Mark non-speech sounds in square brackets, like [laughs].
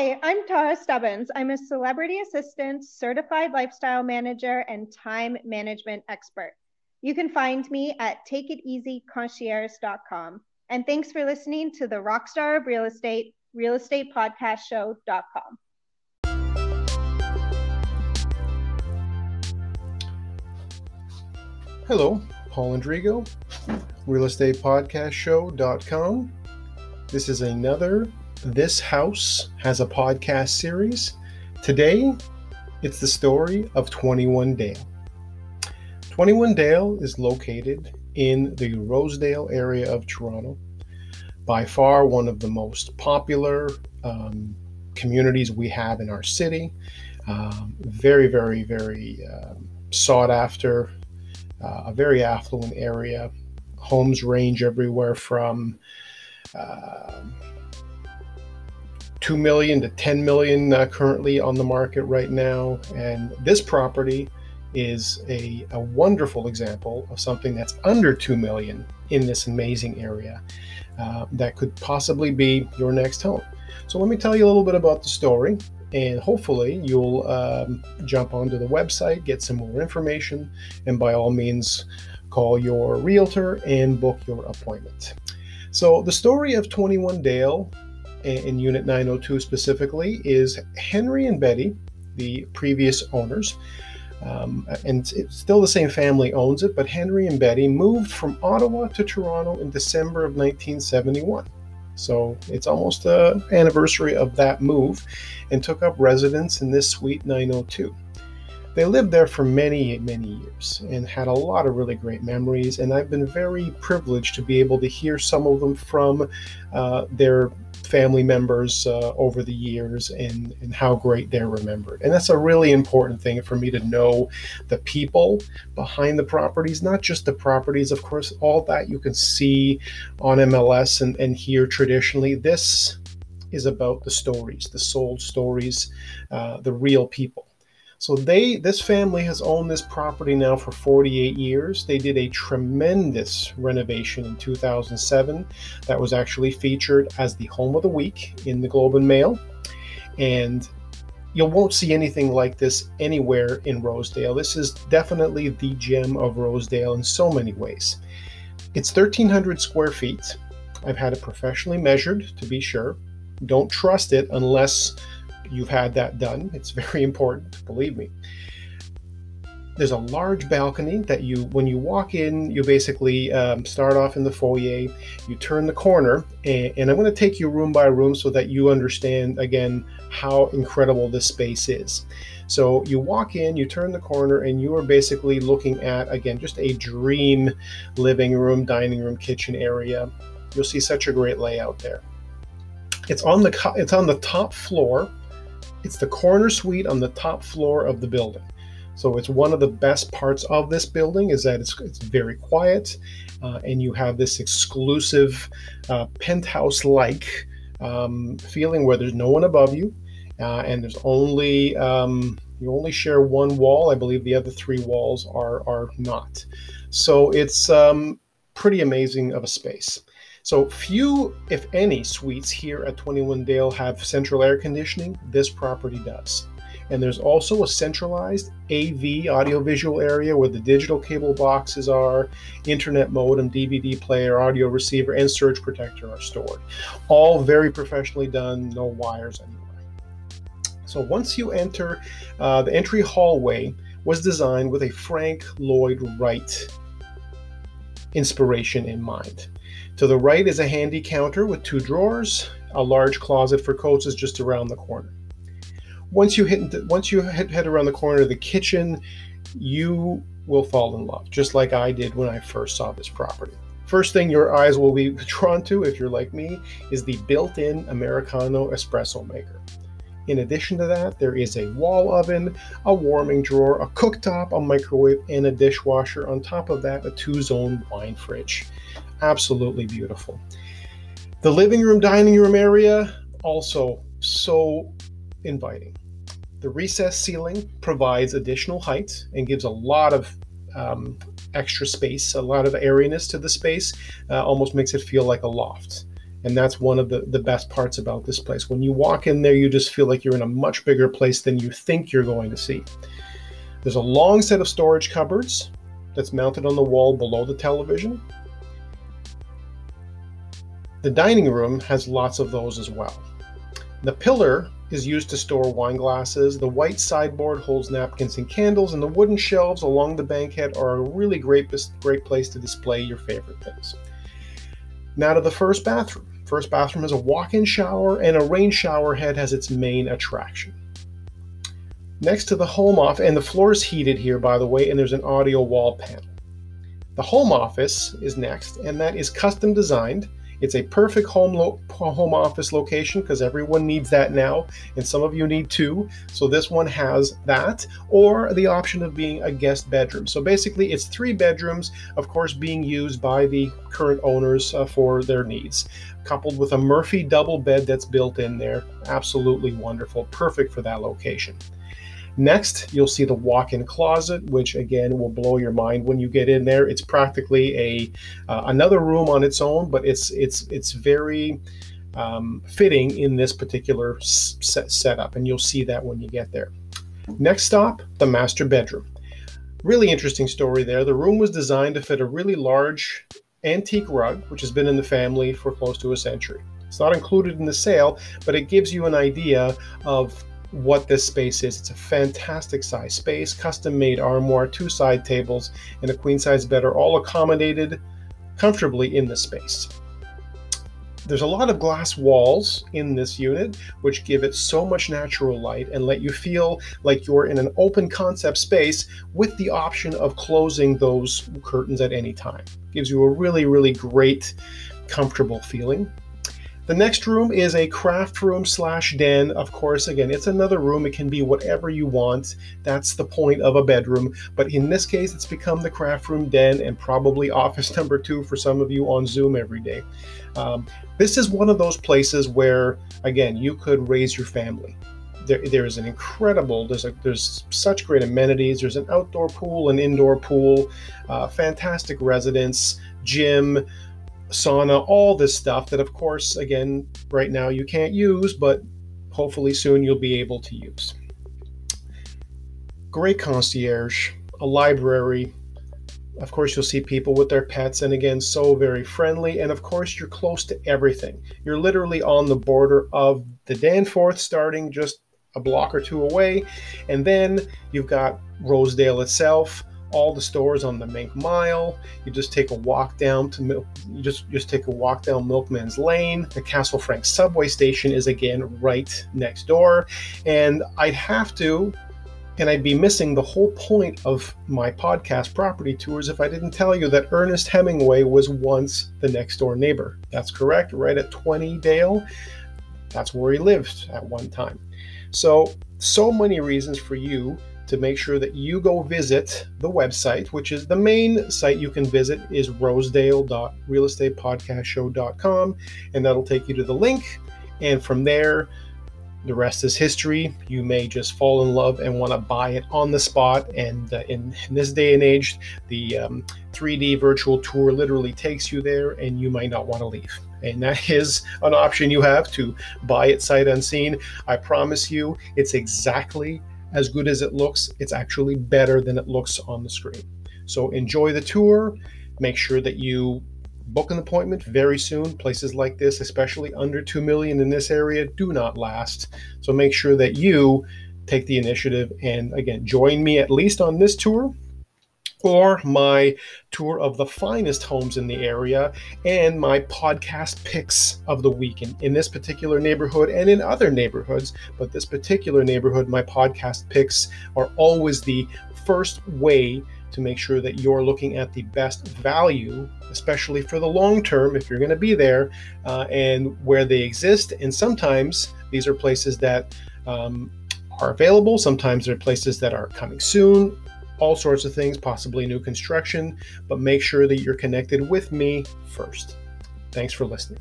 Hi, I'm Tara Stubbins. I'm a celebrity assistant, certified lifestyle manager, and time management expert. You can find me at takeiteasyconcierge.com. And thanks for listening to the Rockstar of Real Estate, Real Estate Podcast Show.com. Hello, Paul Andrigo, Real Estate Podcast Show.com. This is another This House Has a Podcast series. Today, it's the story of 21 Dale. 21 Dale is located in the Rosedale area of Toronto. By far, one of the most popular um, communities we have in our city. Um, very, very, very um, sought after, uh, a very affluent area. Homes range everywhere from uh, 2 million to 10 million uh, currently on the market right now. And this property is a, a wonderful example of something that's under 2 million in this amazing area uh, that could possibly be your next home. So let me tell you a little bit about the story and hopefully you'll um, jump onto the website, get some more information, and by all means, call your realtor and book your appointment. So, the story of 21 Dale in Unit 902 specifically is Henry and Betty, the previous owners. Um, and it's still the same family owns it, but Henry and Betty moved from Ottawa to Toronto in December of 1971. So it's almost the anniversary of that move and took up residence in this suite 902. They lived there for many, many years and had a lot of really great memories. And I've been very privileged to be able to hear some of them from uh, their family members uh, over the years and, and how great they're remembered. And that's a really important thing for me to know the people behind the properties, not just the properties, of course, all that you can see on MLS and, and hear traditionally. This is about the stories, the sold stories, uh, the real people. So they this family has owned this property now for 48 years. They did a tremendous renovation in 2007 that was actually featured as the home of the week in the Globe and Mail. And you won't see anything like this anywhere in Rosedale. This is definitely the gem of Rosedale in so many ways. It's 1300 square feet. I've had it professionally measured to be sure. Don't trust it unless you've had that done. It's very [laughs] important, believe me. There's a large balcony that you, when you walk in, you basically um, start off in the foyer, you turn the corner, and, and I'm going to take you room by room so that you understand again how incredible this space is. So you walk in, you turn the corner, and you are basically looking at, again, just a dream living room, dining room, kitchen area. You'll see such a great layout there. It's on the it's on the top floor it's the corner suite on the top floor of the building. So it's one of the best parts of this building is that it's, it's very quiet uh, and you have this exclusive uh, penthouse-like um, feeling where there's no one above you uh, and there's only um, you only share one wall. I believe the other three walls are are not. So it's um, pretty amazing of a space. So few, if any, suites here at 21 Dale have central air conditioning. This property does. And there's also a centralized AV audiovisual area where the digital cable boxes are, internet modem, DVD player, audio receiver, and surge protector are stored. All very professionally done, no wires anywhere. So once you enter, uh, the entry hallway was designed with a Frank Lloyd Wright inspiration in mind. To the right is a handy counter with two drawers. A large closet for coats is just around the corner. Once you hit once you head around the corner of the kitchen, you will fall in love, just like I did when I first saw this property. First thing your eyes will be [laughs] drawn to, if you're like me, is the built-in Americano espresso maker. In addition to that, there is a wall oven, a warming drawer, a cooktop, a microwave, and a dishwasher. On top of that, a two zone wine fridge absolutely beautiful. The living room, dining room area, also so inviting. The recessed ceiling provides additional height and gives a lot of um, extra space, a lot of airiness to the space, uh, almost makes it feel like a loft. And that's one of the, the best parts about this place. When you walk in there, you just feel like you're in a much bigger place than you think you're going to see. There's a long set of storage cupboards that's mounted on the wall below the television. The dining room has lots of those as well. The pillar is used to store wine glasses. The white sideboard holds napkins and candles, and the wooden shelves along the banquette are a really great, great place to display your favorite things. Now to the first bathroom. First bathroom has a walk-in shower, and a rain shower head has its main attraction. Next to the home office, and the floor is heated here, by the way, and there's an audio wall panel. The home office is next, and that is custom designed it's a perfect home lo- home office location because everyone needs that now, and some of you need two. So this one has that, or the option of being a guest bedroom. So basically, it's three bedrooms, of course, being used by the current owners uh, for their needs, coupled with a Murphy double bed that's built in there. Absolutely wonderful, perfect for that location. Next, you'll see the walk-in closet, which again will blow your mind when you get in there. It's practically a uh, another room on its own, but it's it's it's very um, fitting in this particular set setup, and you'll see that when you get there. Next stop, the master bedroom. Really interesting story there. The room was designed to fit a really large antique rug, which has been in the family for close to a century. It's not included in the sale, but it gives you an idea of what this space is. It's a fantastic size space, custom made armoire, two side tables, and a queen size bed are all accommodated comfortably in the space. There's a lot of glass walls in this unit, which give it so much natural light and let you feel like you're in an open concept space with the option of closing those curtains at any time. Gives you a really, really great, comfortable feeling. The next room is a craft room slash den. Of course, again, it's another room. It can be whatever you want. That's the point of a bedroom. But in this case, it's become the craft room den and probably [laughs] office number two for some of you on Zoom every day. Um, this is one of those places where, again, you could raise your family. There, there is an incredible there's a there's such great amenities there's an outdoor pool an indoor pool uh, fantastic residence gym sauna, all this stuff that, of course, again, right now you can't use, but hopefully soon you'll be able to use. Great concierge, a library. Of course, you'll see people with their pets, and again, so very friendly. And of course, you're close to everything. You're literally on the border of the Danforth, starting just a block or two away. And then you've got Rosedale itself all the stores on the Mink Mile. You just take a walk down to Mil- you just just take a walk down Milkman's Lane. The Castle Frank subway station is again right next door, and I'd have to. And I'd be missing the whole point of my podcast property tours if I didn't tell you that Ernest Hemingway was once the next door neighbor. That's correct, right at 20 Dale. That's where he lived at one time. So, so many reasons for you to make sure that you go visit the website, which is the main site you can visit is rosedale.realestatepodcastshow.com, and that'll take you to the link. And from there, the rest is history. You may just fall in love and want to buy it on the spot. And uh, in, in, this day and age, the um, 3D virtual tour literally takes you there, and you might not want to leave. And that [laughs] is an option you have to buy it sight unseen. I promise you, it's exactly as good as it looks. It's actually better than it looks on the screen. So enjoy the tour. Make sure that you book an appointment very soon. Places like this, especially under 2 million in this area, do not last. So make sure that you take the initiative and again, join me at least on this tour or my tour of the finest homes in the area and my podcast picks of the week in, in this particular neighborhood and in other neighborhoods. But this particular neighborhood, my podcast picks are always the first way to make sure that you're looking at the best value, especially for the long term if you're going to be there, uh, and where they exist. And sometimes these are places that um, are available, sometimes they're places that are coming soon all sorts of things, possibly new construction, but make sure that you're connected with me first. Thanks for listening.